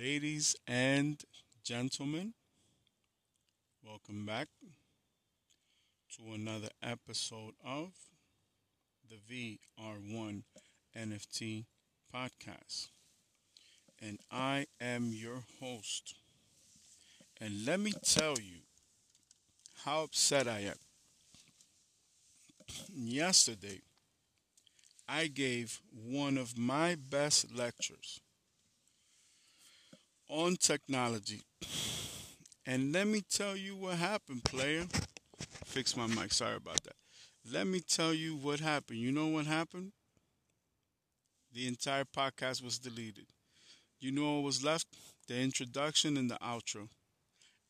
Ladies and gentlemen, welcome back to another episode of the VR1 NFT podcast. And I am your host. And let me tell you how upset I am. Yesterday, I gave one of my best lectures on technology. And let me tell you what happened, player. Fix my mic. Sorry about that. Let me tell you what happened. You know what happened? The entire podcast was deleted. You know what was left? The introduction and the outro.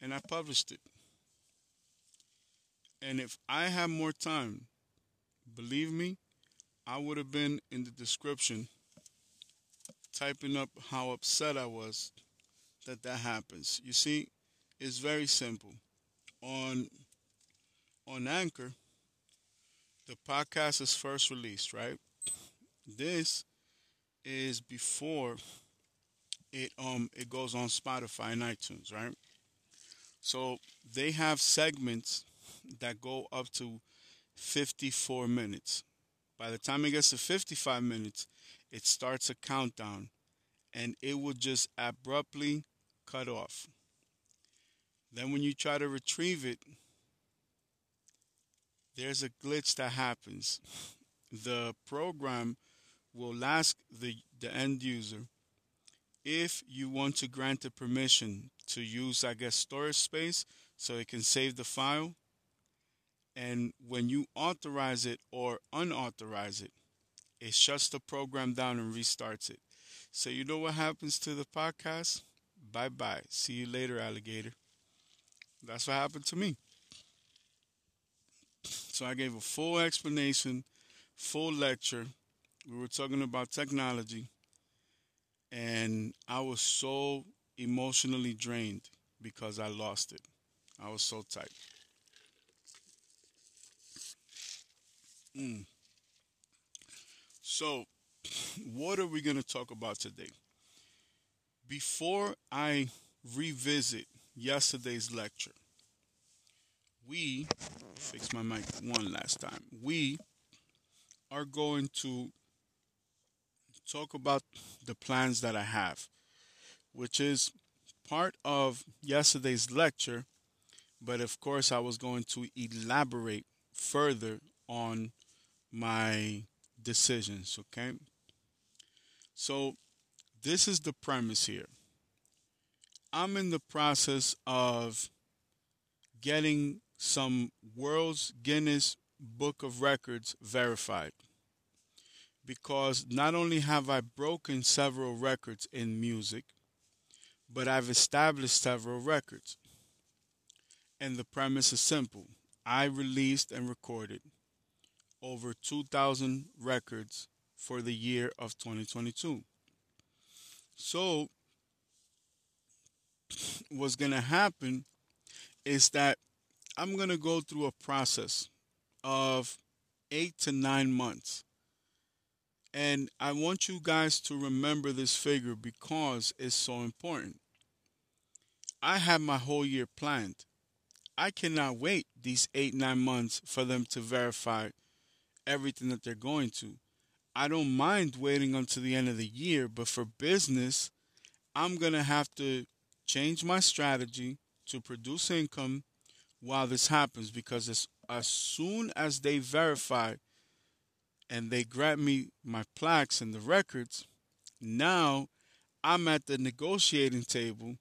And I published it. And if I had more time, believe me, I would have been in the description typing up how upset I was that that happens. You see, it's very simple. On on Anchor, the podcast is first released, right? This is before it um it goes on Spotify and iTunes, right? So they have segments that go up to 54 minutes. By the time it gets to 55 minutes, it starts a countdown and it will just abruptly cut off. Then when you try to retrieve it, there's a glitch that happens. The program will ask the, the end user if you want to grant the permission to use, I guess, storage space so it can save the file. And when you authorize it or unauthorize it, it shuts the program down and restarts it. So, you know what happens to the podcast? Bye bye. See you later, alligator. That's what happened to me. So I gave a full explanation, full lecture. We were talking about technology, and I was so emotionally drained because I lost it. I was so tight. Mm. So, what are we going to talk about today? Before I revisit yesterday's lecture, we fix my mic one last time. We are going to talk about the plans that I have, which is part of yesterday's lecture, but of course, I was going to elaborate further on my decisions, okay? So, this is the premise here. I'm in the process of getting some World's Guinness Book of Records verified. Because not only have I broken several records in music, but I've established several records. And the premise is simple I released and recorded over 2,000 records for the year of 2022. So, what's going to happen is that I'm going to go through a process of eight to nine months. And I want you guys to remember this figure because it's so important. I have my whole year planned. I cannot wait these eight, nine months for them to verify everything that they're going to. I don't mind waiting until the end of the year, but for business, I'm going to have to change my strategy to produce income while this happens because as, as soon as they verify and they grant me my plaques and the records, now I'm at the negotiating table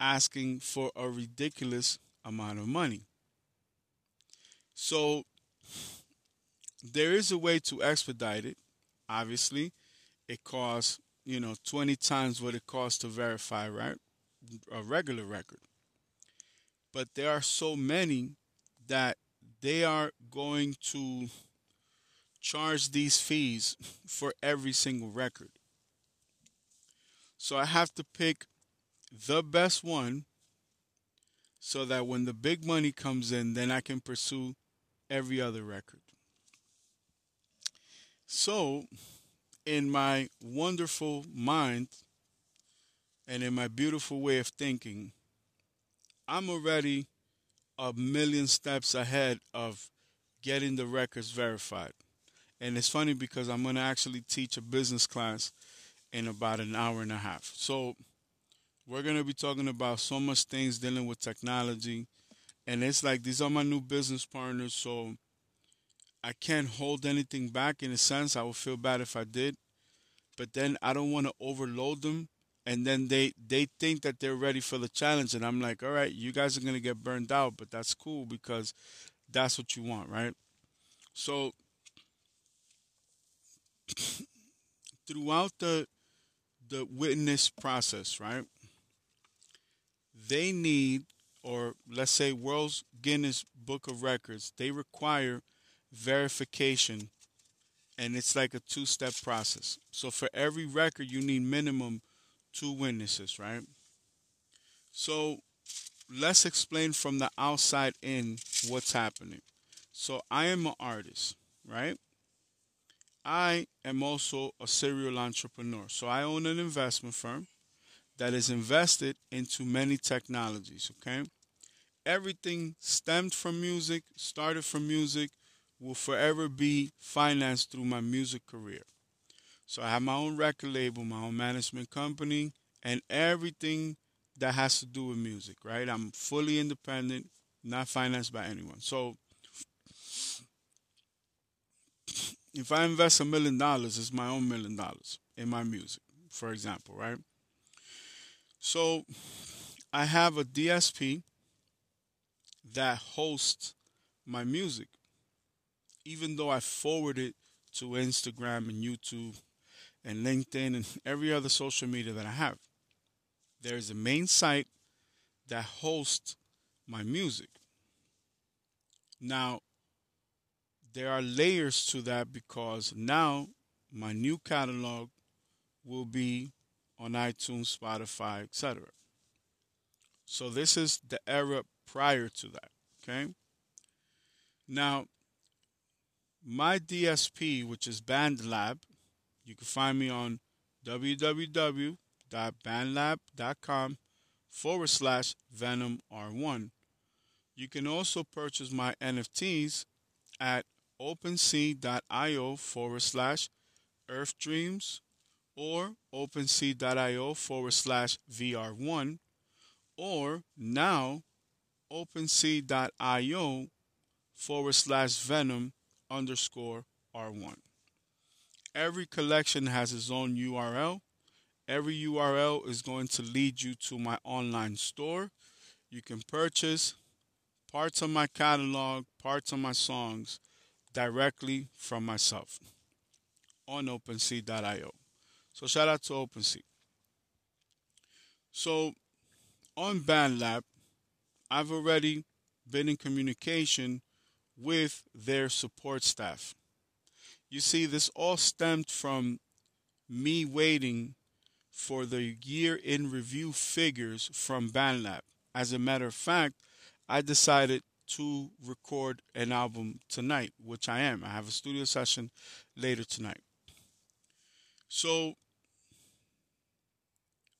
asking for a ridiculous amount of money. So there is a way to expedite it obviously, it costs, you know, 20 times what it costs to verify, right? A regular record. But there are so many that they are going to charge these fees for every single record. So I have to pick the best one so that when the big money comes in, then I can pursue every other record. So, in my wonderful mind, and in my beautiful way of thinking, I'm already a million steps ahead of getting the records verified. And it's funny because I'm going to actually teach a business class in about an hour and a half. So we're going to be talking about so much things dealing with technology. And it's like these are my new business partners. So I can't hold anything back in a sense. I would feel bad if I did. But then I don't want to overload them. And then they, they think that they're ready for the challenge. And I'm like, all right, you guys are going to get burned out. But that's cool because that's what you want, right? So throughout the the witness process, right? They need, or let's say World's Guinness Book of Records, they require verification, and it's like a two-step process. So for every record, you need minimum two witnesses, right? So let's explain from the outside in what's happening. So I am an artist, right? I am also a serial entrepreneur. So I own an investment firm that is invested into many technologies, okay? Everything stemmed from music, started from music, will forever be financed through my music career. So I have my own record label, my own management company, and everything that has to do with music, right? I'm fully independent, not financed by anyone. So if I invest a million dollars, it's my own million dollars in my music, for example, right? So I have a DSP that hosts my music, even though I forward it to Instagram and YouTube and LinkedIn and every other social media that I have. There's a main site that hosts my music. Now, there are layers to that because now my new catalog will be on iTunes, Spotify, etc. So this is the era prior to that, okay? Now, my DSP, which is BandLab, you can find me on www.bandlab.com forward slash Venom R1. You can also purchase my NFTs at opensea.io forward slash Earth Dreams or opensea.io forward slash VR1 or now opensea.io forward slash Venom underscore R1. Every collection has its own URL. Every URL is going to lead you to my online store. You can purchase parts of my catalog, parts of my songs directly from myself on OpenSea.io. So shout out to OpenSea. So on BandLab, I've already been in communication with their support staff. You see, this all stemmed from me waiting for the year in review figures from BandLab. As a matter of fact, I decided to record an album tonight, which I am. I have a studio session later tonight. So,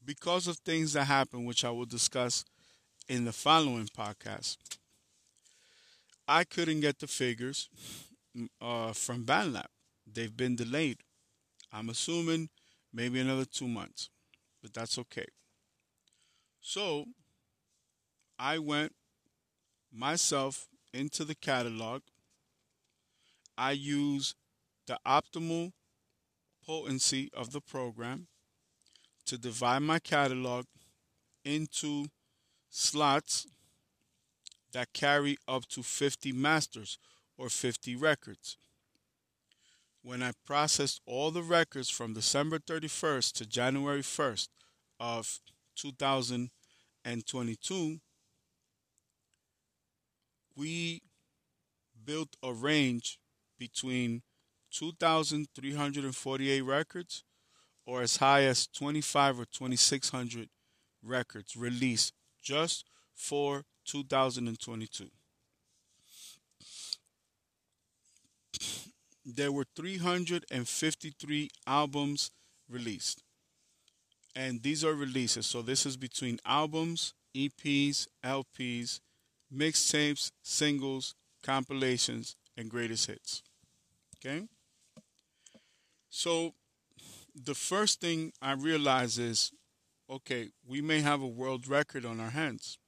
because of things that happened, which I will discuss in the following podcast, I couldn't get the figures uh, from BandLab. They've been delayed. I'm assuming maybe another two months, but that's okay. So, I went myself into the catalog, I use the optimal potency of the program to divide my catalog into slots that carry up to 50 masters or 50 records. When I processed all the records from December 31st to January 1st of 2022, we built a range between 2,348 records or as high as 25 or 2,600 records released just for 2022. There were 353 albums released. and these are releases. So this is between albums, EPs, LPs, mixtapes, singles, compilations, and greatest hits. Okay? So the first thing I realize is okay, we may have a world record on our hands.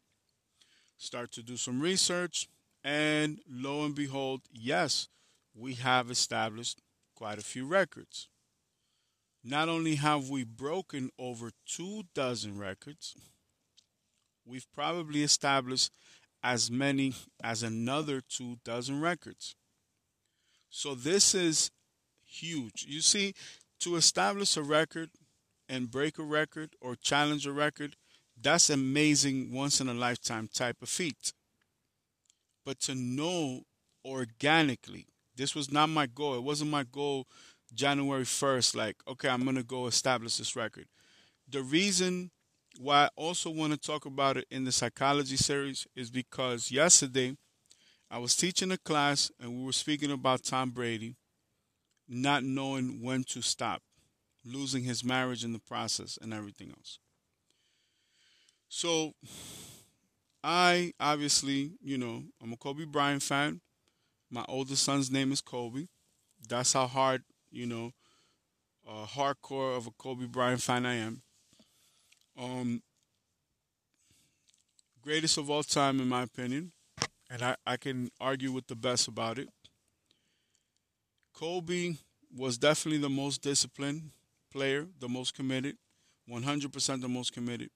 Start to do some research, and lo and behold, yes, we have established quite a few records. Not only have we broken over two dozen records, we've probably established as many as another two dozen records. So this is huge. You see, to establish a record and break a record or challenge a record, that's amazing once in a lifetime type of feat. But to know organically, this was not my goal. It wasn't my goal January 1st, like, okay, I'm going to go establish this record. The reason why I also want to talk about it in the psychology series is because yesterday I was teaching a class and we were speaking about Tom Brady not knowing when to stop, losing his marriage in the process, and everything else. So, I obviously, you know, I'm a Kobe Bryant fan. My oldest son's name is Kobe. That's how hard, you know, uh, hardcore of a Kobe Bryant fan I am. Um, greatest of all time, in my opinion, and I, I can argue with the best about it. Kobe was definitely the most disciplined player, the most committed, 100% the most committed.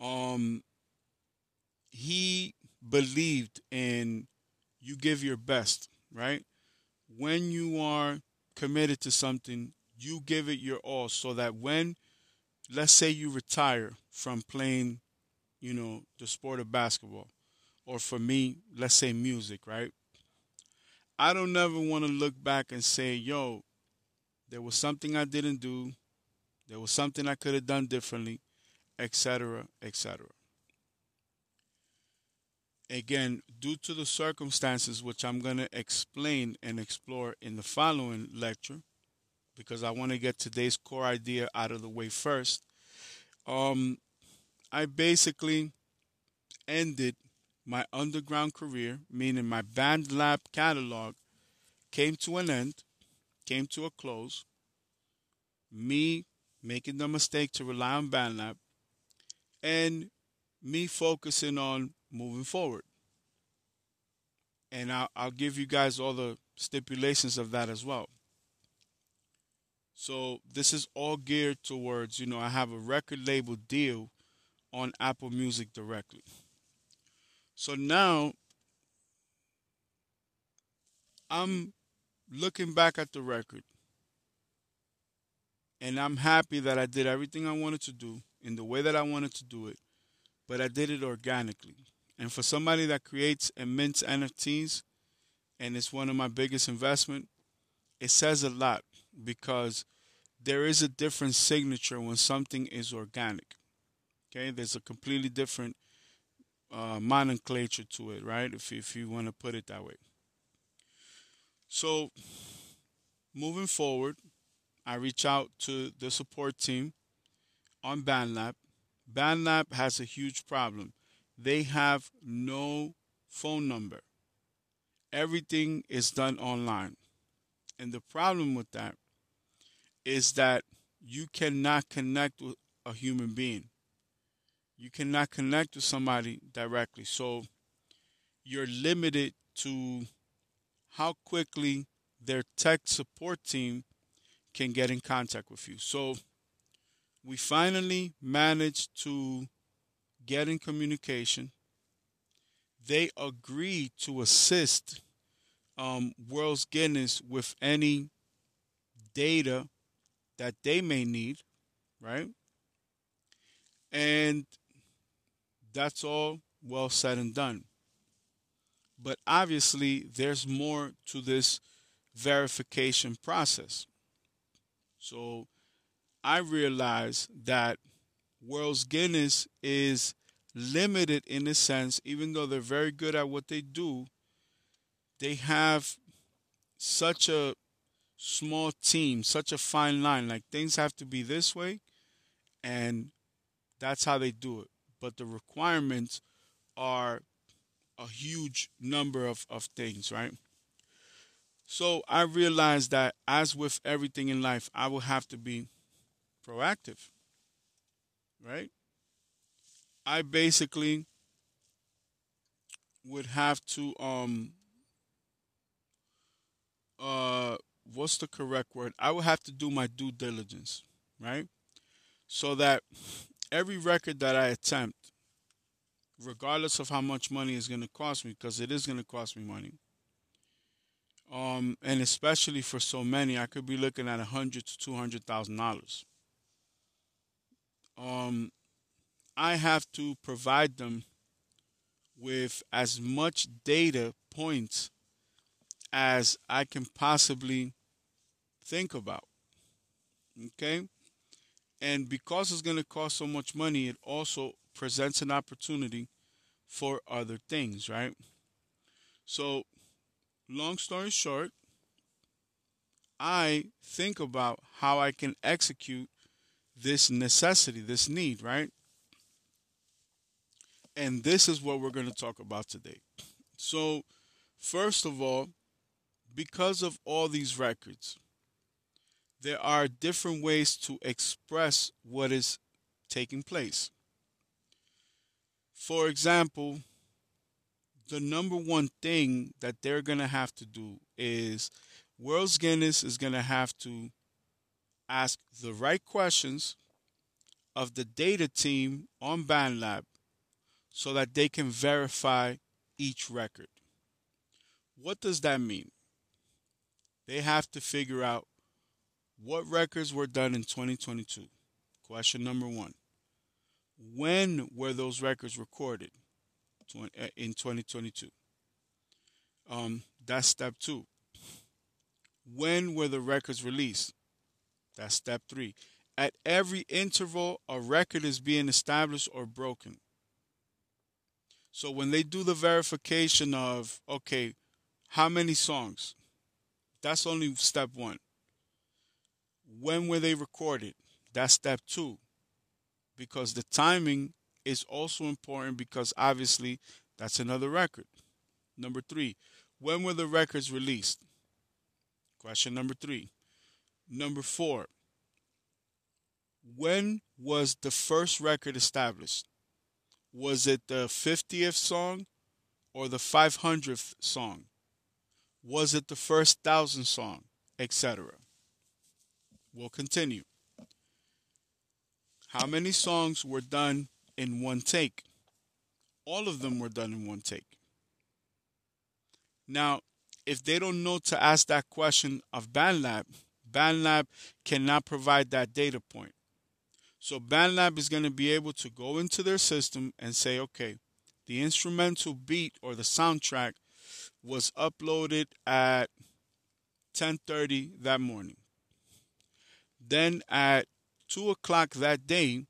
Um, he believed in you give your best, right? When you are committed to something, you give it your all so that when, let's say, you retire from playing, you know, the sport of basketball, or for me, let's say music, right? I don't never want to look back and say, yo, there was something I didn't do, there was something I could have done differently, etc., etc. Again, due to the circumstances which I'm going to explain and explore in the following lecture, because I want to get today's core idea out of the way first, um, I basically ended my underground career, meaning my BandLab catalog, came to an end, came to a close. Me making the mistake to rely on BandLab, and me focusing on moving forward. And I'll, I'll give you guys all the stipulations of that as well. So this is all geared towards, you know, I have a record label deal on Apple Music directly. So now I'm looking back at the record and I'm happy that I did everything I wanted to do in the way that I wanted to do it, but I did it organically. And for somebody that creates and mints NFTs, and it's one of my biggest investment, it says a lot because there is a different signature when something is organic. Okay, there's a completely different uh, nomenclature to it, right? If if you want to put it that way. So, moving forward, I reach out to the support team on BandLab. BandLab has a huge problem. They have no phone number. Everything is done online. And the problem with that is that you cannot connect with a human being you cannot connect with somebody directly. So you're limited to how quickly their tech support team can get in contact with you. So we finally managed to get in communication. They agreed to assist um, World's Guinness with any data that they may need, right? And that's all well said and done. But obviously, there's more to this verification process. So I realize that World's Guinness is limited in a sense, even though they're very good at what they do, they have such a small team, such a fine line. Like things have to be this way, and that's how they do it. But the requirements are a huge number of, of things, right? So I realized that as with everything in life, I will have to be proactive, right? I basically would have to um uh what's the correct word? I would have to do my due diligence, right? So that every record that I attempt, regardless of how much money is going to cost me, because it is going to cost me money, um, and especially for so many, I could be looking at a hundred to two hundred thousand dollars. Um, I have to provide them with as much data points as I can possibly think about. Okay? And because it's going to cost so much money, it also presents an opportunity for other things, right? So, long story short, I think about how I can execute this necessity, this need, right? And this is what we're going to talk about today. So, first of all, because of all these records, there are different ways to express what is taking place. For example, the number one thing that they're going to have to do is World's Guinness is going to have to ask the right questions of the data team on BandLab so that they can verify each record. What does that mean? They have to figure out what records were done in 2022? Question number one. When were those records recorded uh, in 2022? Um, that's step two. When were the records released? That's step three. At every interval, a record is being established or broken. So when they do the verification of, okay, how many songs? That's only step one. When were they recorded? That's step two. Because the timing is also important because obviously that's another record. Number three, when were the records released? Question number three. Number four, when was the first record established? Was it the 50th song or the 500th song? Was it the first thousand song, etc.? We'll continue. How many songs were done in one take? All of them were done in one take. Now, if they don't know to ask that question of BandLab, BandLab cannot provide that data point. So BandLab is going to be able to go into their system and say, okay, the instrumental beat or the soundtrack was uploaded at 10:30 that morning. Then at 2 o'clock that day,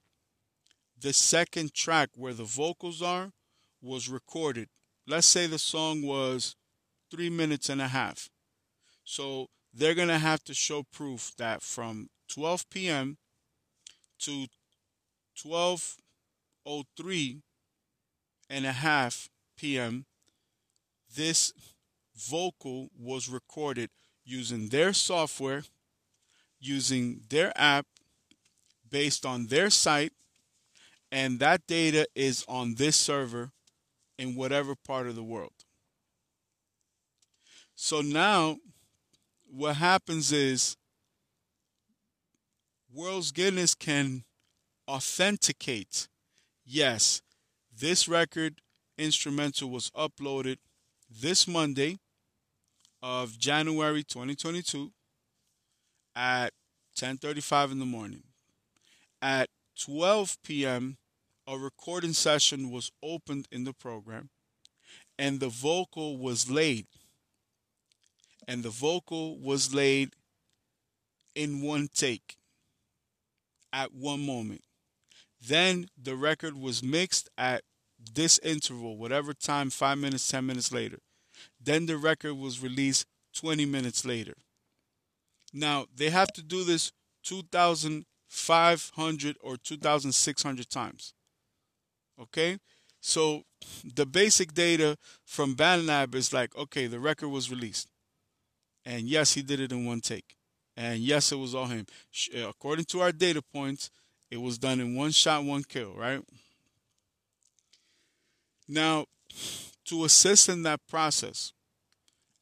the second track where the vocals are was recorded. Let's say the song was three minutes and a half. So they're going to have to show proof that from 12 p.m. to 12.03 and a half p.m., this vocal was recorded using their software using their app based on their site, and that data is on this server in whatever part of the world. So now what happens is World's Guinness can authenticate yes, this record instrumental was uploaded this Monday of January 2022 at 10:35 in the morning. At 12 p.m., a recording session was opened in the program and the vocal was laid. And the vocal was laid in one take at one moment. Then the record was mixed at this interval, whatever time, five minutes, 10 minutes later. Then the record was released 20 minutes later. Now, they have to do this 2,500 or 2,600 times. Okay? So the basic data from BandLab is like, okay, the record was released. And yes, he did it in one take. And yes, it was all him. Uh, according to our data points, it was done in one shot, one kill, right? Now, to assist in that process,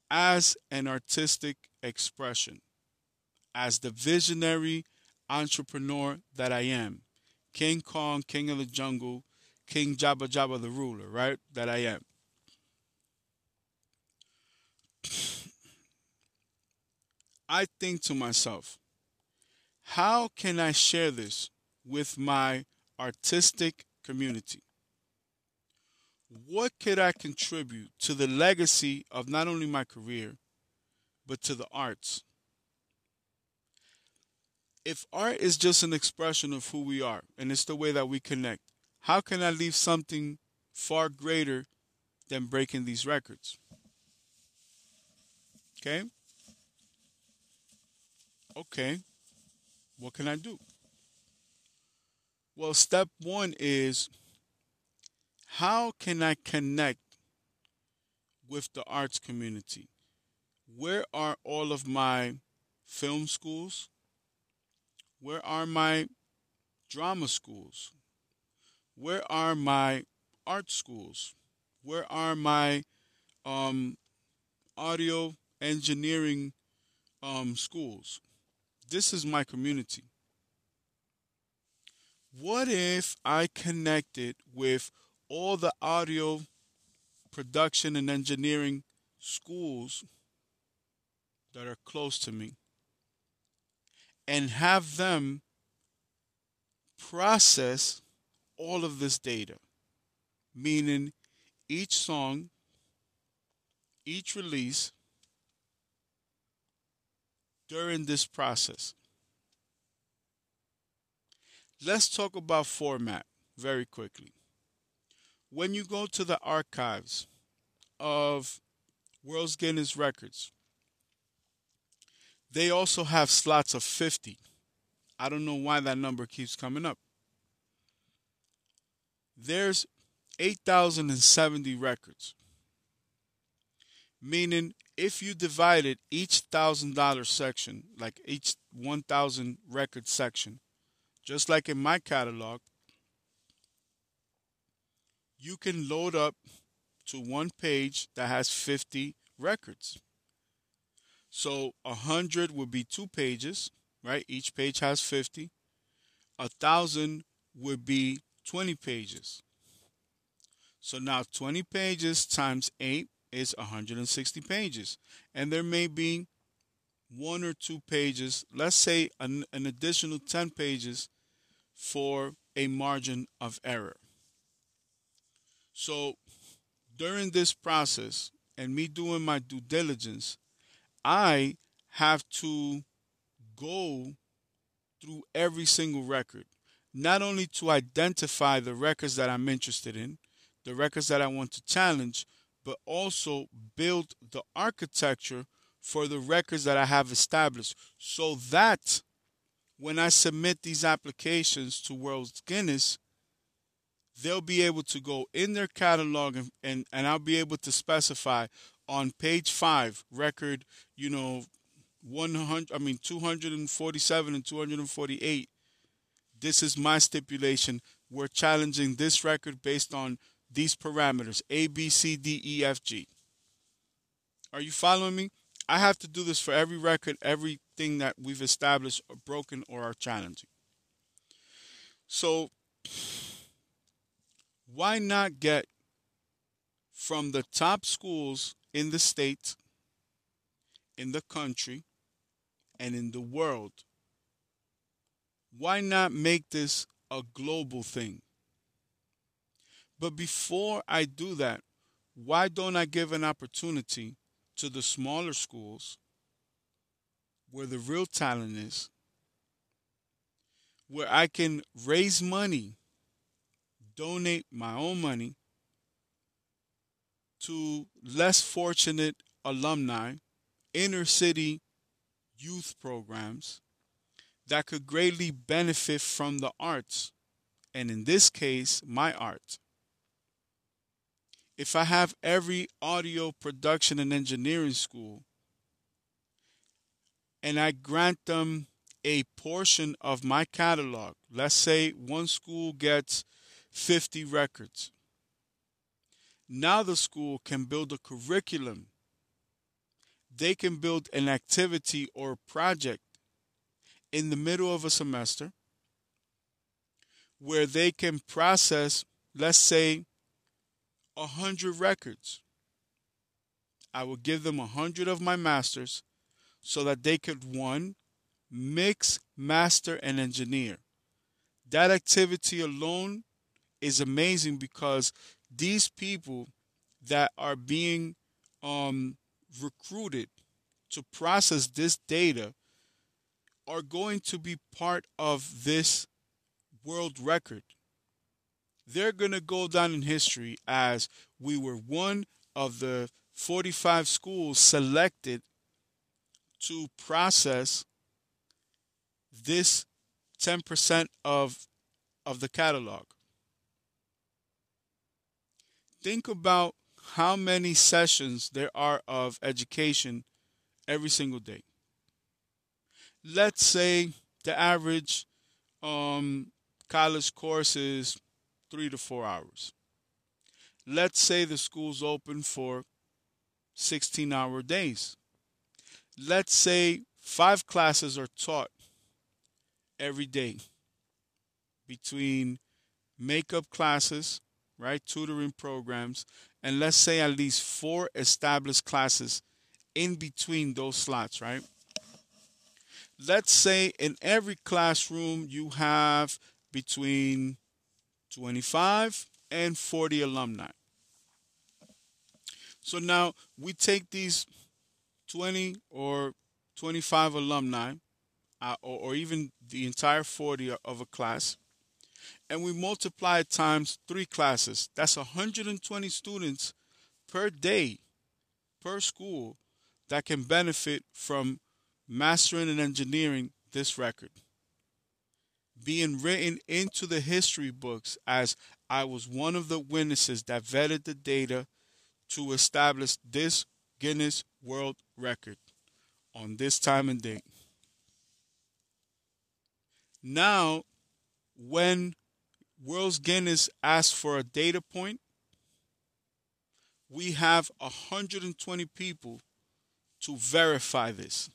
as an artistic expression, as the visionary entrepreneur that I am, King Kong, King of the Jungle, King Jabba Jabba the ruler, right? That I am. I think to myself, how can I share this with my artistic community? What could I contribute to the legacy of not only my career, but to the arts? If art is just an expression of who we are and it's the way that we connect, how can I leave something far greater than breaking these records? Okay? Okay. What can I do? Well, step one is how can I connect with the arts community? Where are all of my film schools? Where are my drama schools? where are my art schools? Where are my um, audio engineering um, schools? This is my community. What if I connected with all the audio production and engineering schools that are close to me and have them process all of this data, meaning each song, each release during this process. Let's talk about format very quickly. When you go to the archives of World's Guinness Records, they also have slots of 50. I don't know why that number keeps coming up there's 8,070 records. Meaning, if you divided each thousand dollar section, like each 1,000 record section, just like in my catalog, you can load up to one page that has 50 records. So a hundred would be two pages, right? Each page has 50. A thousand would be 20 pages. So now 20 pages times 8 is 160 pages. And there may be one or two pages, let's say an, an additional 10 pages for a margin of error. So during this process and me doing my due diligence, I have to go through every single record not only to identify the records that I'm interested in, the records that I want to challenge, but also build the architecture for the records that I have established so that when I submit these applications to World Guinness, they'll be able to go in their catalog and, and, and I'll be able to specify on page five, record, you know, 100, I mean, 247 and 248 this is my stipulation. We're challenging this record based on these parameters A, B, C, D, E, F, G. Are you following me? I have to do this for every record, everything that we've established or broken or are challenging. So, why not get from the top schools in the state, in the country, and in the world why not make this a global thing? But before I do that, why don't I give an opportunity to the smaller schools where the real talent is, where I can raise money, donate my own money to less fortunate alumni, inner city youth programs that could greatly benefit from the arts, and in this case, my art. If I have every audio production and engineering school and I grant them a portion of my catalog, let's say one school gets 50 records. Now the school can build a curriculum. They can build an activity or project in the middle of a semester where they can process, let's say, 100 records. I will give them a 100 of my masters so that they could, one, mix, master, and engineer. That activity alone is amazing because these people that are being um, recruited to process this data are going to be part of this world record. They're going to go down in history as we were one of the 45 schools selected to process this 10% of of the catalog. Think about how many sessions there are of education every single day. Let's say the average um, college course is three to four hours. Let's say the school's open for 16 hour days. Let's say five classes are taught every day between makeup classes, right, tutoring programs, and let's say at least four established classes in between those slots, right? Let's say in every classroom you have between 25 and 40 alumni. So now we take these 20 or 25 alumni uh, or, or even the entire 40 of a class, and we multiply it times three classes. That's 120 students per day, per school, that can benefit from mastering and engineering this record. Being written into the history books as I was one of the witnesses that vetted the data to establish this Guinness World Record on this time and date. Now, when World's Guinness asks for a data point, we have 120 people to verify this.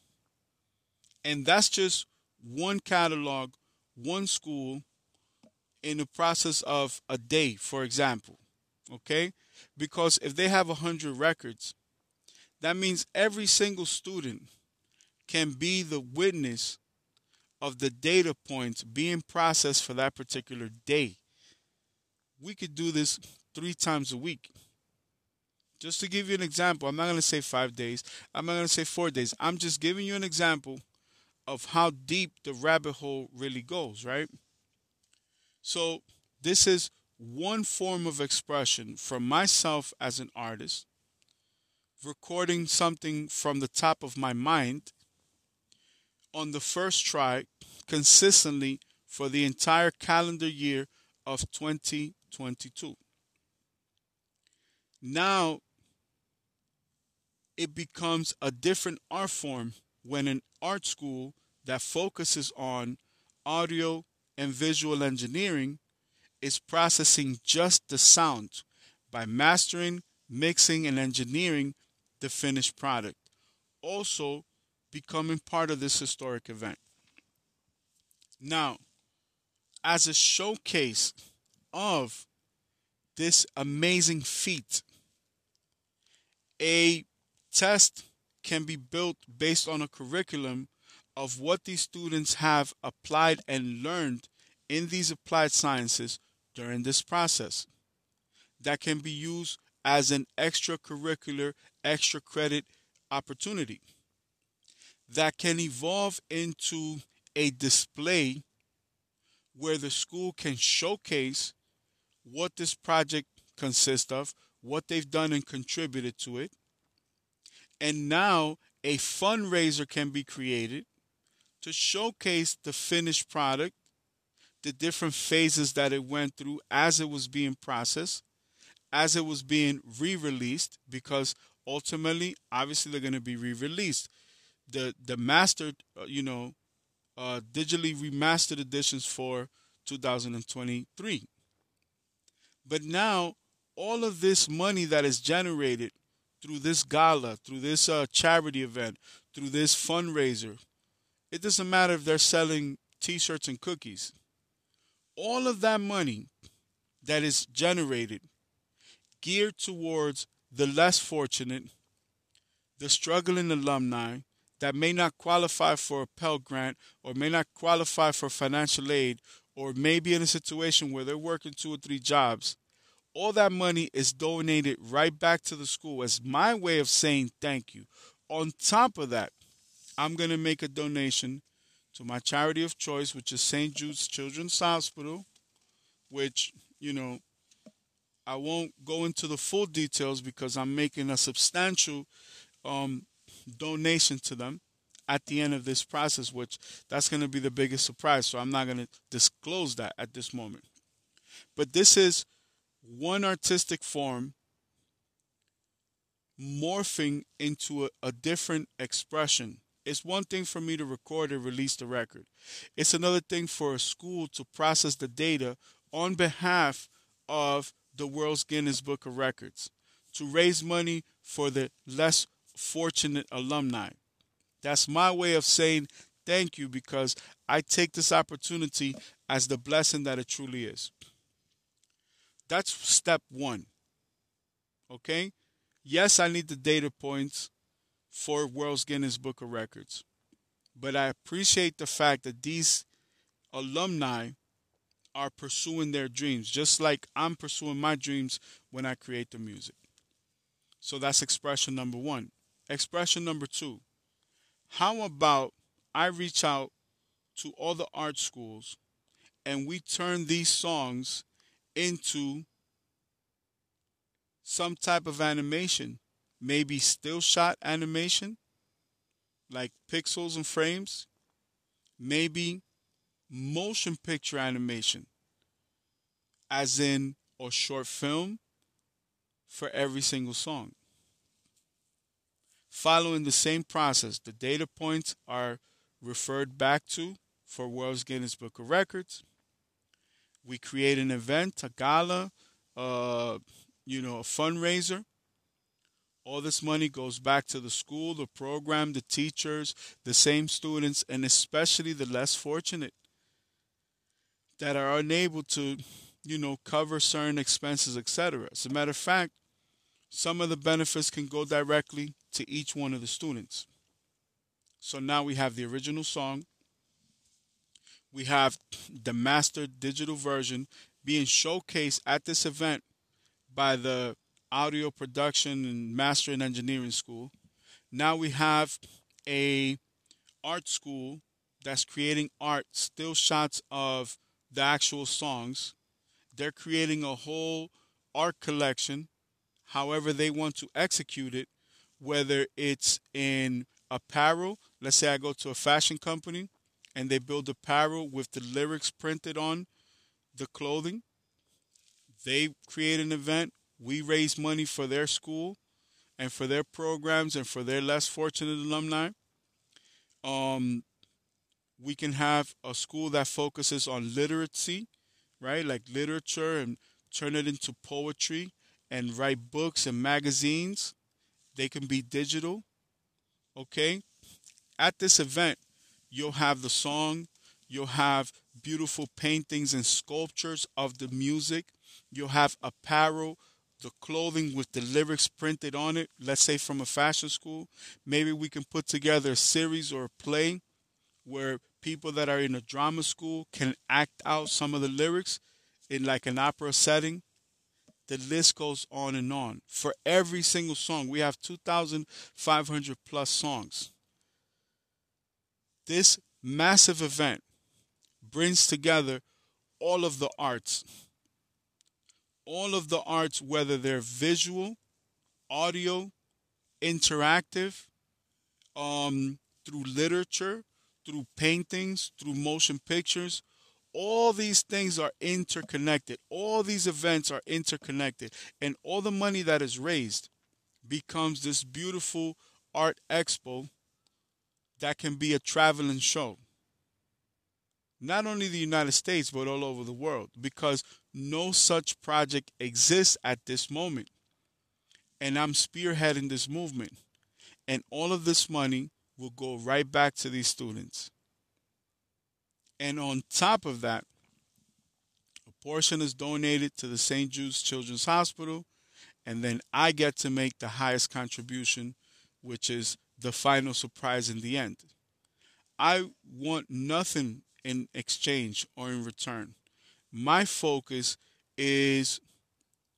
And that's just one catalog, one school in the process of a day, for example. Okay? Because if they have 100 records, that means every single student can be the witness of the data points being processed for that particular day. We could do this three times a week. Just to give you an example, I'm not going to say five days, I'm not going to say four days. I'm just giving you an example of how deep the rabbit hole really goes, right? So, this is one form of expression from myself as an artist, recording something from the top of my mind on the first try consistently for the entire calendar year of 2022. Now it becomes a different art form when an art school that focuses on audio and visual engineering is processing just the sound by mastering, mixing, and engineering the finished product. Also, becoming part of this historic event. Now, as a showcase of this amazing feat, a test can be built based on a curriculum of what these students have applied and learned in these applied sciences during this process that can be used as an extracurricular, extra credit opportunity that can evolve into a display where the school can showcase what this project consists of, what they've done and contributed to it. And now a fundraiser can be created to showcase the finished product, the different phases that it went through as it was being processed, as it was being re released, because ultimately, obviously, they're going to be re released. The, the mastered, uh, you know, uh, digitally remastered editions for 2023. But now, all of this money that is generated through this gala, through this uh, charity event, through this fundraiser, it doesn't matter if they're selling t shirts and cookies. All of that money that is generated geared towards the less fortunate, the struggling alumni that may not qualify for a Pell Grant or may not qualify for financial aid or may be in a situation where they're working two or three jobs. All that money is donated right back to the school as my way of saying thank you. On top of that, I'm going to make a donation to my charity of choice, which is St. Jude's Children's Hospital, which, you know, I won't go into the full details because I'm making a substantial um, donation to them at the end of this process, which that's going to be the biggest surprise. So I'm not going to disclose that at this moment. But this is one artistic form morphing into a, a different expression. It's one thing for me to record and release the record. It's another thing for a school to process the data on behalf of the World's Guinness Book of Records to raise money for the less fortunate alumni. That's my way of saying thank you because I take this opportunity as the blessing that it truly is. That's step one. Okay? Yes, I need the data points for World's Guinness Book of Records. But I appreciate the fact that these alumni are pursuing their dreams, just like I'm pursuing my dreams when I create the music. So that's expression number one. Expression number two how about I reach out to all the art schools and we turn these songs into some type of animation, maybe still shot animation, like pixels and frames, maybe motion picture animation, as in a short film for every single song. Following the same process, the data points are referred back to for World's Guinness Book of Records. We create an event, a gala, uh, you know, a fundraiser. All this money goes back to the school, the program, the teachers, the same students, and especially the less fortunate that are unable to, you know, cover certain expenses, etc. As a matter of fact, some of the benefits can go directly to each one of the students. So now we have the original song. We have the master digital version being showcased at this event by the audio production and master mastering engineering school. Now we have a art school that's creating art, still shots of the actual songs. They're creating a whole art collection, however they want to execute it, whether it's in apparel. Let's say I go to a fashion company and they build apparel with the lyrics printed on the clothing. They create an event. We raise money for their school and for their programs and for their less fortunate alumni. Um, we can have a school that focuses on literacy, right? Like literature and turn it into poetry and write books and magazines. They can be digital. Okay? At this event, you'll have the song, you'll have beautiful paintings and sculptures of the music, you'll have apparel, the clothing with the lyrics printed on it, let's say from a fashion school. Maybe we can put together a series or a play where people that are in a drama school can act out some of the lyrics in like an opera setting. The list goes on and on. For every single song, we have 2,500 plus songs. This massive event brings together all of the arts. All of the arts, whether they're visual, audio, interactive, um, through literature, through paintings, through motion pictures. All these things are interconnected. All these events are interconnected. And all the money that is raised becomes this beautiful art expo that can be a traveling show. Not only the United States, but all over the world, because no such project exists at this moment. And I'm spearheading this movement. And all of this money will go right back to these students. And on top of that, a portion is donated to the St. Jude's Children's Hospital, and then I get to make the highest contribution, which is the final surprise in the end. I want nothing in exchange or in return. My focus is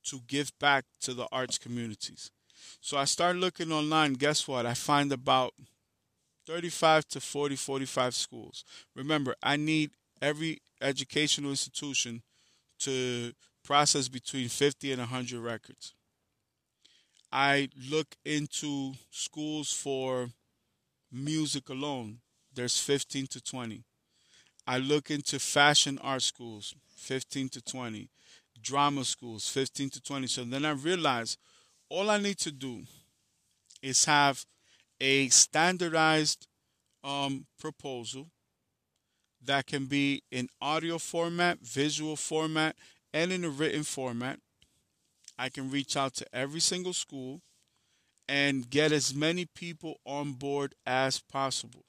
to give back to the arts communities. So I start looking online. Guess what? I find about 35 to 40, 45 schools. Remember, I need every educational institution to process between 50 and 100 records. I look into schools for music alone. There's 15 to 20. I look into fashion art schools, 15 to 20. Drama schools, 15 to 20. So then I realize all I need to do is have a standardized um, proposal that can be in audio format, visual format, and in a written format. I can reach out to every single school and get as many people on board as possible.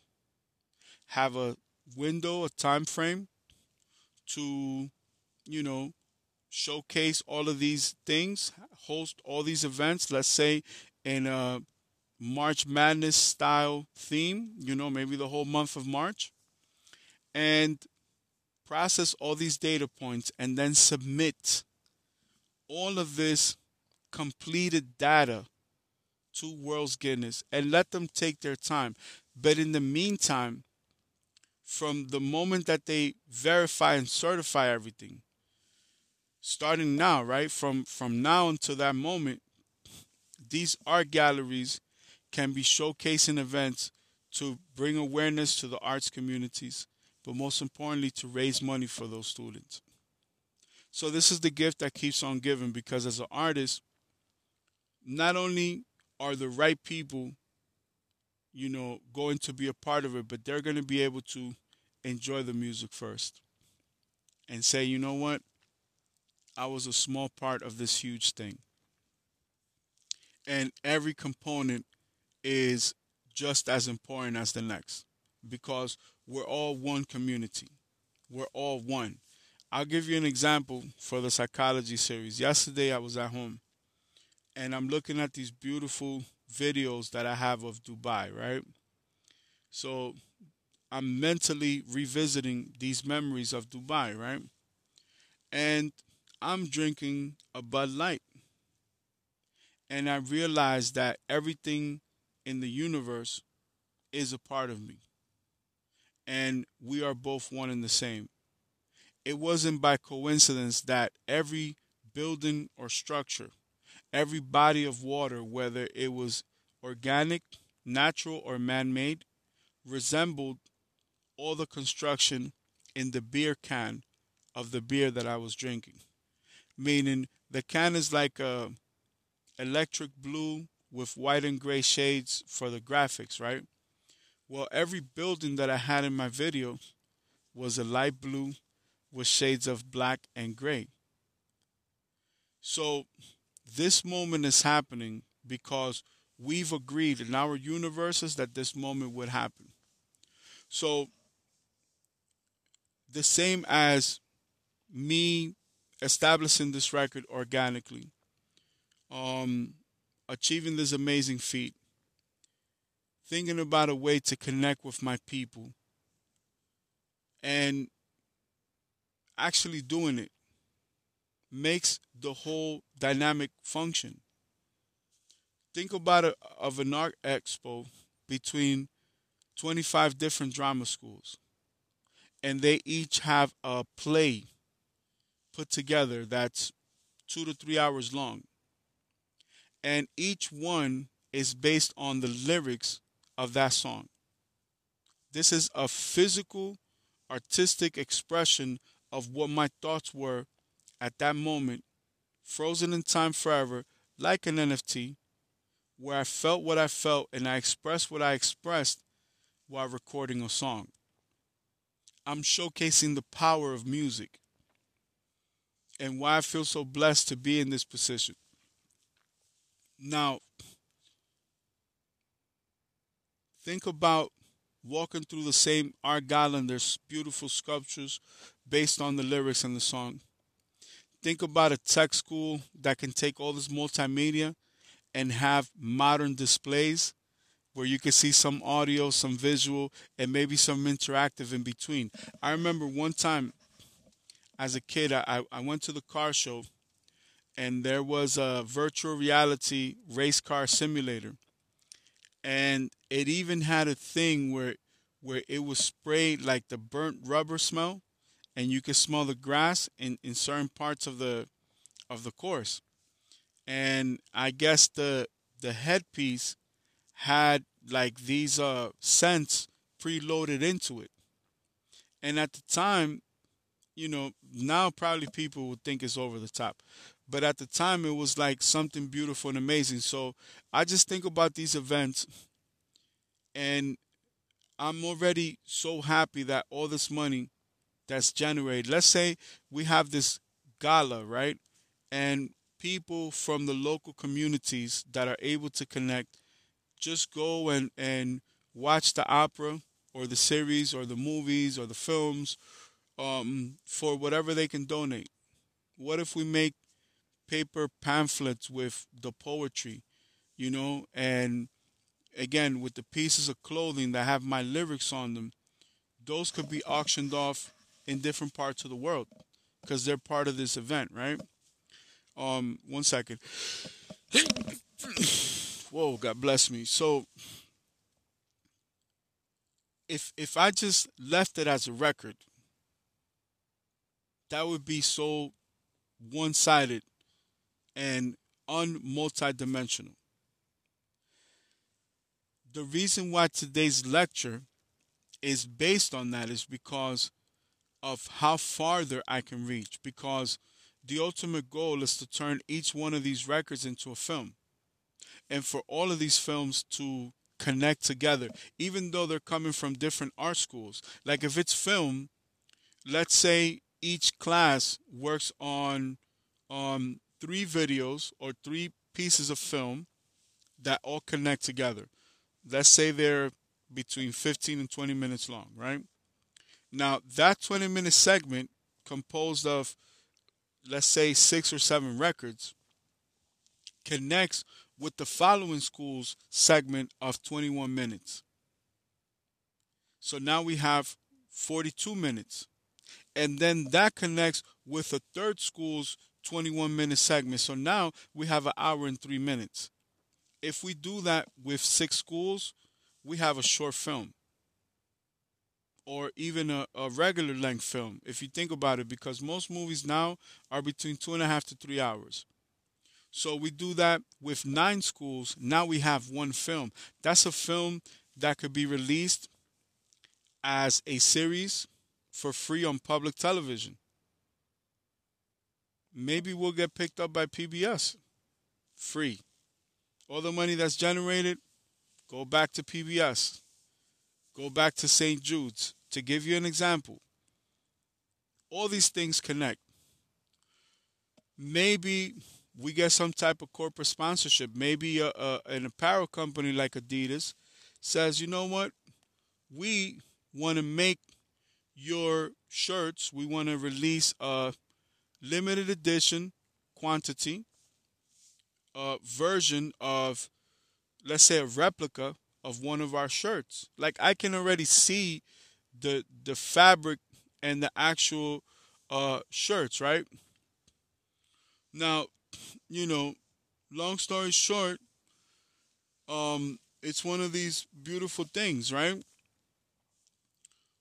Have a window, a time frame to, you know, showcase all of these things, host all these events, let's say in a March Madness style theme, you know, maybe the whole month of March, and process all these data points and then submit all of this completed data to World's Guinness and let them take their time. But in the meantime, from the moment that they verify and certify everything, starting now, right? From from now until that moment, these art galleries can be showcasing events to bring awareness to the arts communities, but most importantly, to raise money for those students. So, this is the gift that keeps on giving because as an artist, not only are the right people, you know, going to be a part of it, but they're going to be able to enjoy the music first and say, you know what? I was a small part of this huge thing. And every component is just as important as the next because we're all one community. We're all one. I'll give you an example for the psychology series. Yesterday, I was at home and I'm looking at these beautiful videos that I have of Dubai, right? So I'm mentally revisiting these memories of Dubai, right? And I'm drinking a Bud Light. And I realize that everything in the universe is a part of me. And we are both one and the same. It wasn't by coincidence that every building or structure, every body of water, whether it was organic, natural, or man made, resembled all the construction in the beer can of the beer that I was drinking. Meaning the can is like a electric blue with white and gray shades for the graphics, right? Well, every building that I had in my video was a light blue with shades of black and gray. So this moment is happening because we've agreed in our universes that this moment would happen. So the same as me establishing this record organically. Um, achieving this amazing feat, thinking about a way to connect with my people, and actually doing it makes the whole dynamic function. Think about it of an art expo between 25 different drama schools, and they each have a play put together that's two to three hours long and each one is based on the lyrics of that song. This is a physical, artistic expression of what my thoughts were at that moment, frozen in time forever, like an NFT, where I felt what I felt and I expressed what I expressed while recording a song. I'm showcasing the power of music and why I feel so blessed to be in this position. Now, think about walking through the same art gallery there's beautiful sculptures based on the lyrics and the song. Think about a tech school that can take all this multimedia and have modern displays where you can see some audio, some visual, and maybe some interactive in between. I remember one time as a kid, I, I went to the car show and there was a virtual reality race car simulator. And it even had a thing where where it was sprayed like the burnt rubber smell and you could smell the grass in, in certain parts of the of the course. And I guess the the headpiece had like these uh scents preloaded into it. And at the time, you know, now probably people would think it's over the top. But at the time it was like something beautiful and amazing. So I just think about these events and I'm already so happy that all this money that's generated, let's say we have this gala, right? And people from the local communities that are able to connect just go and, and watch the opera or the series or the movies or the films um, for whatever they can donate. What if we make paper pamphlets with the poetry, you know, and again with the pieces of clothing that have my lyrics on them, those could be auctioned off in different parts of the world because they're part of this event, right? Um, one second. Whoa, God bless me. So if if I just left it as a record, that would be so one-sided and unmultidimensional. The reason why today's lecture is based on that is because of how farther I can reach because the ultimate goal is to turn each one of these records into a film. And for all of these films to connect together even though they're coming from different art schools. Like if it's film let's say each class works on um, three videos or three pieces of film that all connect together. Let's say they're between 15 and 20 minutes long right now that 20 minute segment composed of let's say six or seven records connects with the following school's segment of 21 minutes. So now we have 42 minutes. And then that connects with the third school's 21 minute segment. So now we have an hour and three minutes. If we do that with six schools, we have a short film or even a, a regular length film, if you think about it, because most movies now are between two and a half to three hours. So we do that with nine schools. Now we have one film. That's a film that could be released as a series for free on public television. Maybe we'll get picked up by PBS free. All the money that's generated, go back to PBS. Go back to St. Jude's. To give you an example, all these things connect. Maybe we get some type of corporate sponsorship. Maybe a, a, an apparel company like Adidas says, you know what? We want to make your shirts, we want to release a limited edition quantity uh, version of, let's say, a replica of one of our shirts. Like I can already see the the fabric and the actual uh, shirts, right? Now, you know, long story short, um, it's one of these beautiful things, right?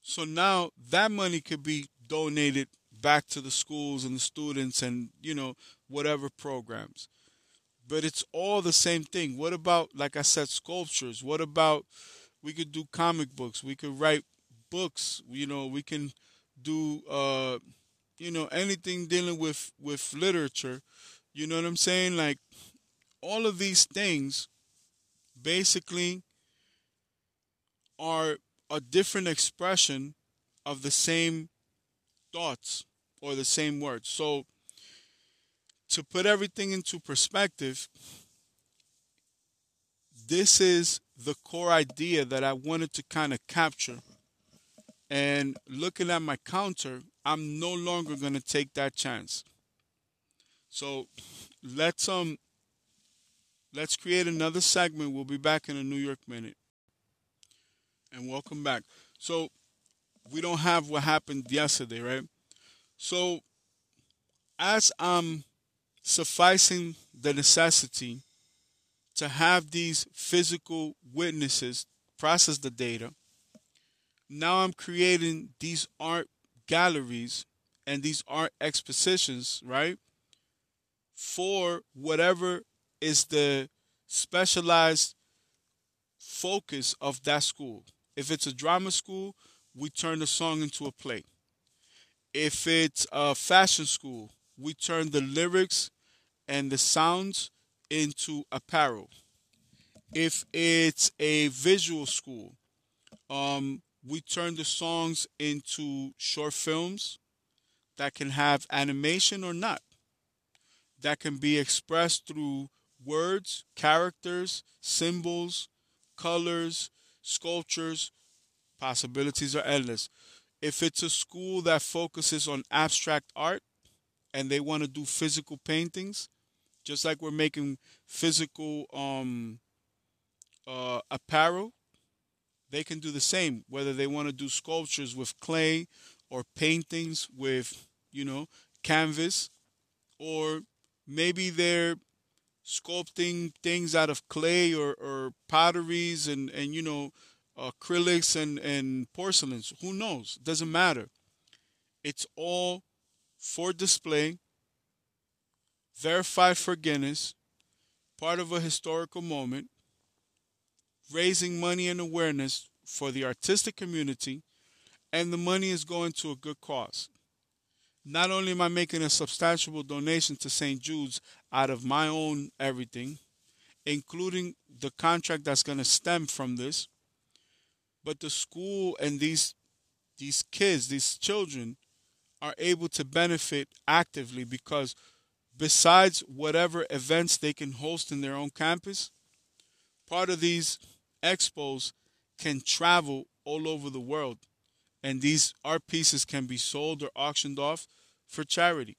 So now that money could be donated back to the schools and the students and, you know, whatever programs. But it's all the same thing. What about, like I said, sculptures? What about we could do comic books, we could write books, you know, we can do uh you know anything dealing with with literature. You know what I'm saying? Like all of these things basically are a different expression of the same thoughts or the same words. So to put everything into perspective, this is the core idea that I wanted to kind of capture. And looking at my counter, I'm no longer going to take that chance. So let's um let's create another segment. We'll be back in a New York minute. And welcome back. So we don't have what happened yesterday, right? So as I'm sufficing the necessity to have these physical witnesses process the data. Now I'm creating these art galleries and these art expositions, right? For whatever is the specialized focus of that school. If it's a drama school, we turn the song into a play. If it's a fashion school, we turn the lyrics and the sounds into apparel. If it's a visual school, um, we turn the songs into short films that can have animation or not, that can be expressed through words, characters, symbols, colors, sculptures. Possibilities are endless. If it's a school that focuses on abstract art and they want to do physical paintings, just like we're making physical um, uh, apparel, they can do the same. Whether they want to do sculptures with clay or paintings with, you know, canvas, or maybe they're sculpting things out of clay or, or potteries and, and you know, acrylics and, and porcelains. Who knows? Doesn't matter. It's all for display verified for Guinness, part of a historical moment, raising money and awareness for the artistic community, and the money is going to a good cause. Not only am I making a substantial donation to St. Jude's out of my own everything, including the contract that's going to stem from this, but the school and these these kids, these children, are able to benefit actively because besides whatever events they can host in their own campus, part of these expos can travel all over the world. And these art pieces can be sold or auctioned off for charity.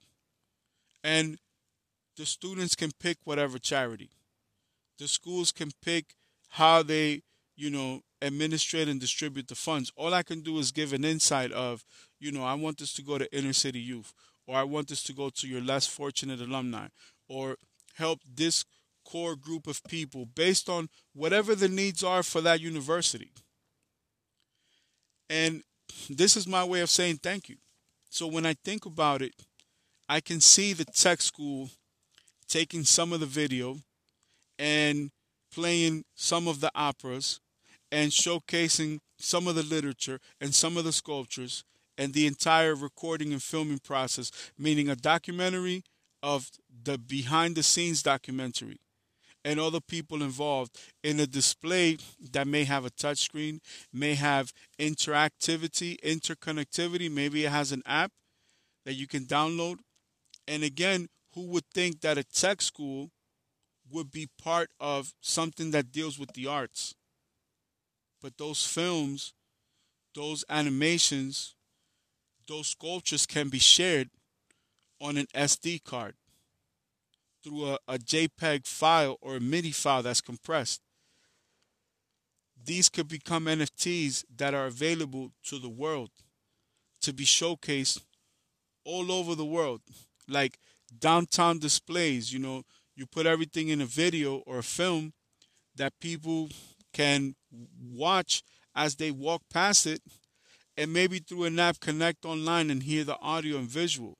And the students can pick whatever charity. The schools can pick how they, you know, administrate and distribute the funds. All I can do is give an insight of, you know, I want this to go to inner city youth or I want this to go to your less fortunate alumni, or help this core group of people based on whatever the needs are for that university. And this is my way of saying thank you. So when I think about it, I can see the tech school taking some of the video and playing some of the operas and showcasing some of the literature and some of the sculptures and the entire recording and filming process, meaning a documentary of the behind the scenes documentary and all the people involved in a display that may have a touchscreen, may have interactivity, interconnectivity, maybe it has an app that you can download. And again, who would think that a tech school would be part of something that deals with the arts? But those films, those animations, those sculptures can be shared on an SD card through a, a JPEG file or a MIDI file that's compressed. These could become NFTs that are available to the world to be showcased all over the world. Like downtown displays, you know, you put everything in a video or a film that people can watch as they walk past it and maybe through an app connect online and hear the audio and visual.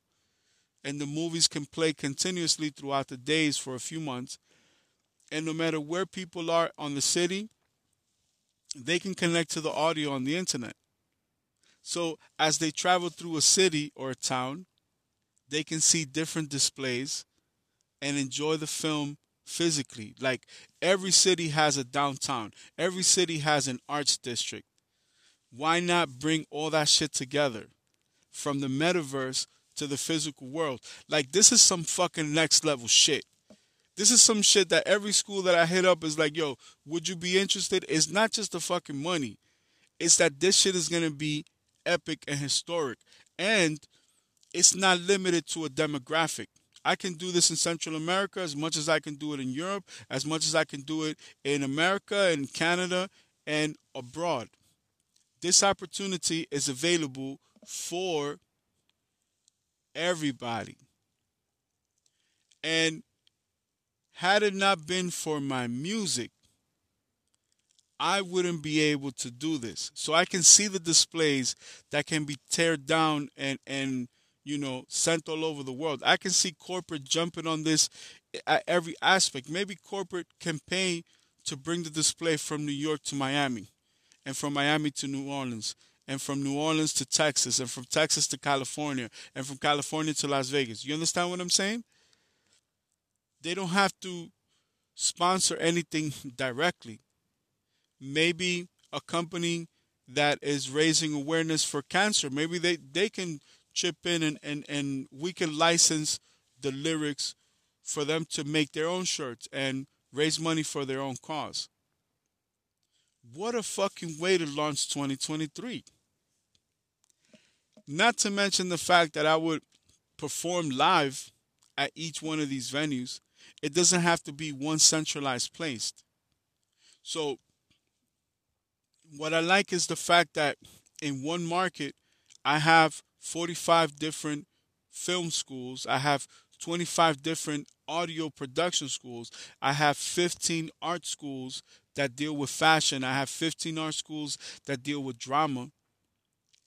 And the movies can play continuously throughout the days for a few months. And no matter where people are on the city, they can connect to the audio on the internet. So as they travel through a city or a town, they can see different displays and enjoy the film physically. Like every city has a downtown, every city has an arts district. Why not bring all that shit together from the metaverse to the physical world? Like, this is some fucking next level shit. This is some shit that every school that I hit up is like, yo, would you be interested? It's not just the fucking money, it's that this shit is gonna be epic and historic. And it's not limited to a demographic. I can do this in Central America as much as I can do it in Europe, as much as I can do it in America and Canada and abroad. This opportunity is available for everybody. And had it not been for my music, I wouldn't be able to do this. So I can see the displays that can be teared down and and you know sent all over the world. I can see corporate jumping on this at every aspect. Maybe corporate can pay to bring the display from New York to Miami, and from Miami to New Orleans, and from New Orleans to Texas, and from Texas to California, and from California to Las Vegas. You understand what I'm saying? They don't have to sponsor anything directly. Maybe a company that is raising awareness for cancer, maybe they, they can chip in and, and, and we can license the lyrics for them to make their own shirts and raise money for their own cause. What a fucking way to launch 2023. Not to mention the fact that I would perform live at each one of these venues it doesn't have to be one centralized place. So, what I like is the fact that in one market, I have 45 different film schools. I have 25 different audio production schools. I have 15 art schools that deal with fashion. I have 15 art schools that deal with drama.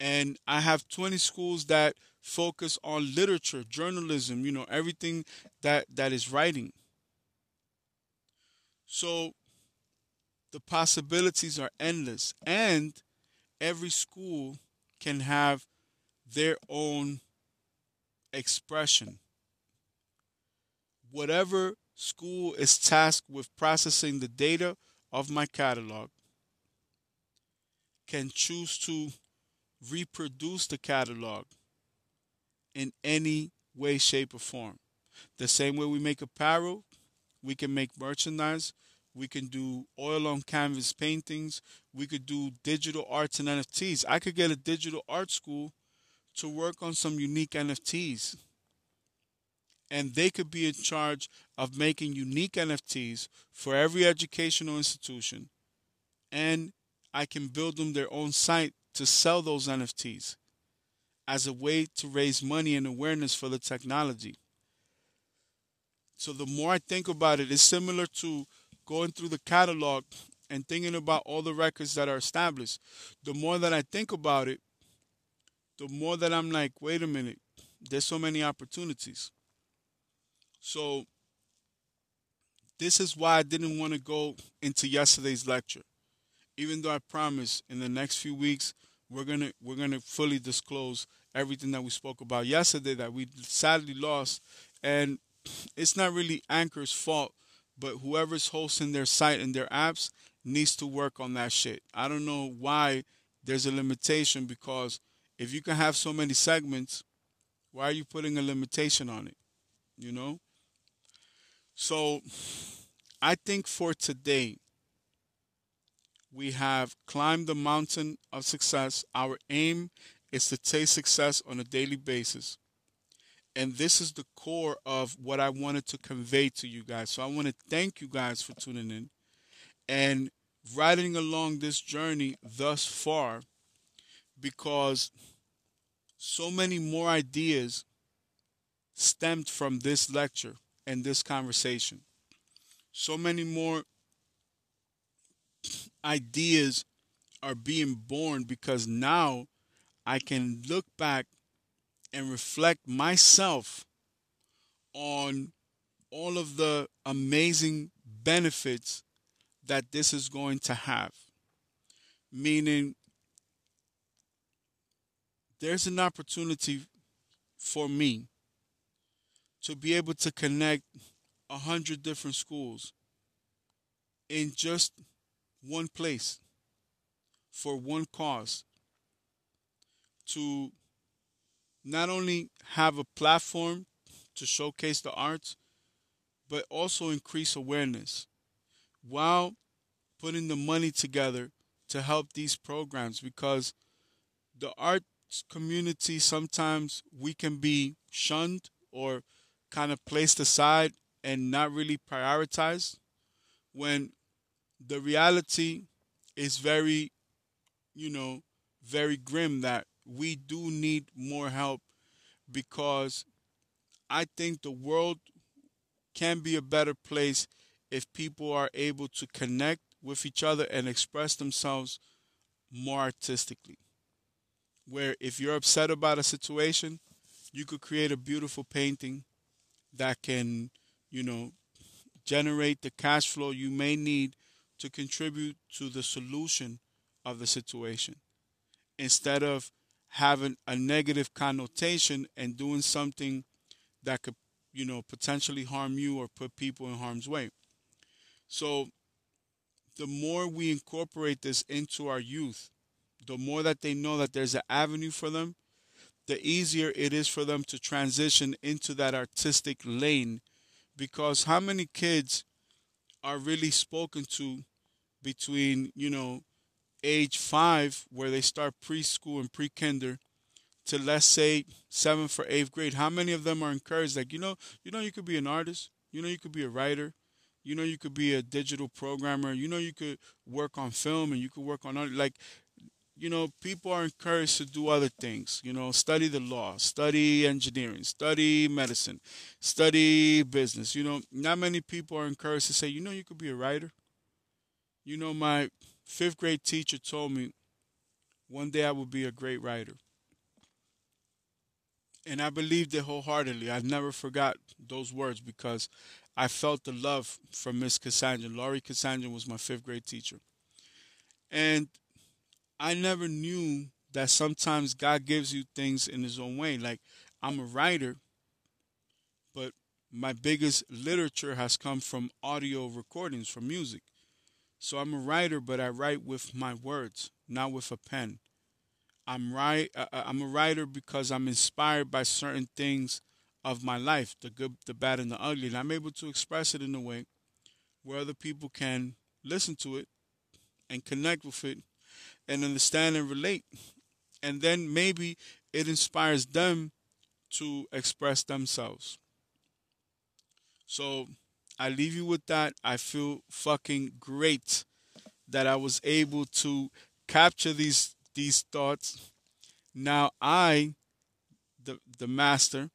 And I have 20 schools that focus on literature, journalism, you know, everything that that is writing. So the possibilities are endless and every school can have their own expression. Whatever school is tasked with processing the data of my catalog can choose to reproduce the catalog in any way, shape, or form. The same way we make apparel, we can make merchandise, we can do oil on canvas paintings, we could do digital arts and NFTs. I could get a digital art school to work on some unique NFTs. And they could be in charge of making unique NFTs for every educational institution. And I can build them their own site to sell those NFTs as a way to raise money and awareness for the technology. So the more I think about it, it's similar to going through the catalog and thinking about all the records that are established. The more that I think about it, the more that I'm like, wait a minute, there's so many opportunities. So this is why I didn't want to go into yesterday's lecture. Even though I promise in the next few weeks we're gonna we're gonna fully disclose everything that we spoke about yesterday that we sadly lost and it's not really Anchor's fault, but whoever's hosting their site and their apps needs to work on that shit. I don't know why there's a limitation because if you can have so many segments, why are you putting a limitation on it? You know? So I think for today, we have climbed the mountain of success. Our aim is to taste success on a daily basis. And this is the core of what I wanted to convey to you guys. So I want to thank you guys for tuning in and riding along this journey thus far because so many more ideas stemmed from this lecture and this conversation. So many more ideas are being born because now I can look back and reflect myself on all of the amazing benefits that this is going to have. meaning there's an opportunity for me to be able to connect a hundred different schools in just one place for one cause to not only have a platform to showcase the arts but also increase awareness while putting the money together to help these programs because the arts community sometimes we can be shunned or kind of placed aside and not really prioritized when the reality is very you know very grim that we do need more help because I think the world can be a better place if people are able to connect with each other and express themselves more artistically. Where if you're upset about a situation, you could create a beautiful painting that can, you know, generate the cash flow you may need to contribute to the solution of the situation instead of having a negative connotation and doing something that could, you know, potentially harm you or put people in harm's way. So the more we incorporate this into our youth, the more that they know that there's an avenue for them, the easier it is for them to transition into that artistic lane. Because how many kids are really spoken to between, you know, age five, where they start preschool and pre kinder, to let's say seventh or eighth grade, how many of them are encouraged? Like, you know, you know, you could be an artist, you know, you could be a writer, you know, you could be a digital programmer, you know, you could work on film and you could work on. Like, you know, people are encouraged to do other things. You know, study the law, study engineering, study medicine, study business. You know, not many people are encouraged to say, you know, you could be a writer. You know, my fifth grade teacher told me one day I would be a great writer. And I believed it wholeheartedly. I never forgot those words because I felt the love from Miss Cassandra. Laurie Cassandra was my fifth grade teacher. And I never knew that sometimes God gives you things in His own way. Like, I'm a writer, but my biggest literature has come from audio recordings, from music. So I'm a writer, but I write with my words, not with a pen. I'm right. Uh, uh, I'm a writer because I'm inspired by certain things of my life, the good, the bad, and the ugly, and I'm able to express it in a way where other people can listen to it and connect with it and understand and relate. And then maybe it inspires them to express themselves. So I leave you with that. I feel fucking great that I was able to capture these these thoughts. Now I, the the master,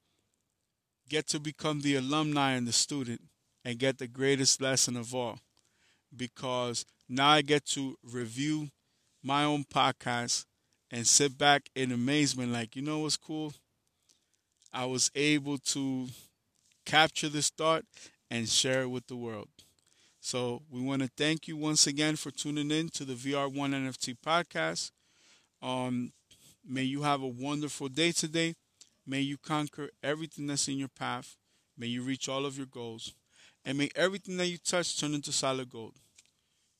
get to become the alumni and the student and get the greatest lesson of all. Because now I get to review my own podcast and sit back in amazement like, you know what's cool? I was able to capture this thought and share it with the world. So we want to thank you once again for tuning in to the VR1 NFT podcast. Um, may you have a wonderful day today. May you conquer everything that's in your path. May you reach all of your goals. And may everything that you touch turn into solid gold.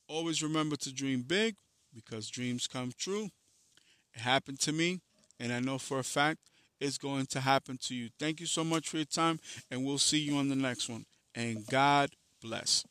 Always remember to dream big because dreams come true. It happened to me, and I know for a fact it's going to happen to you. Thank you so much for your time, and we'll see you on the next one and God bless.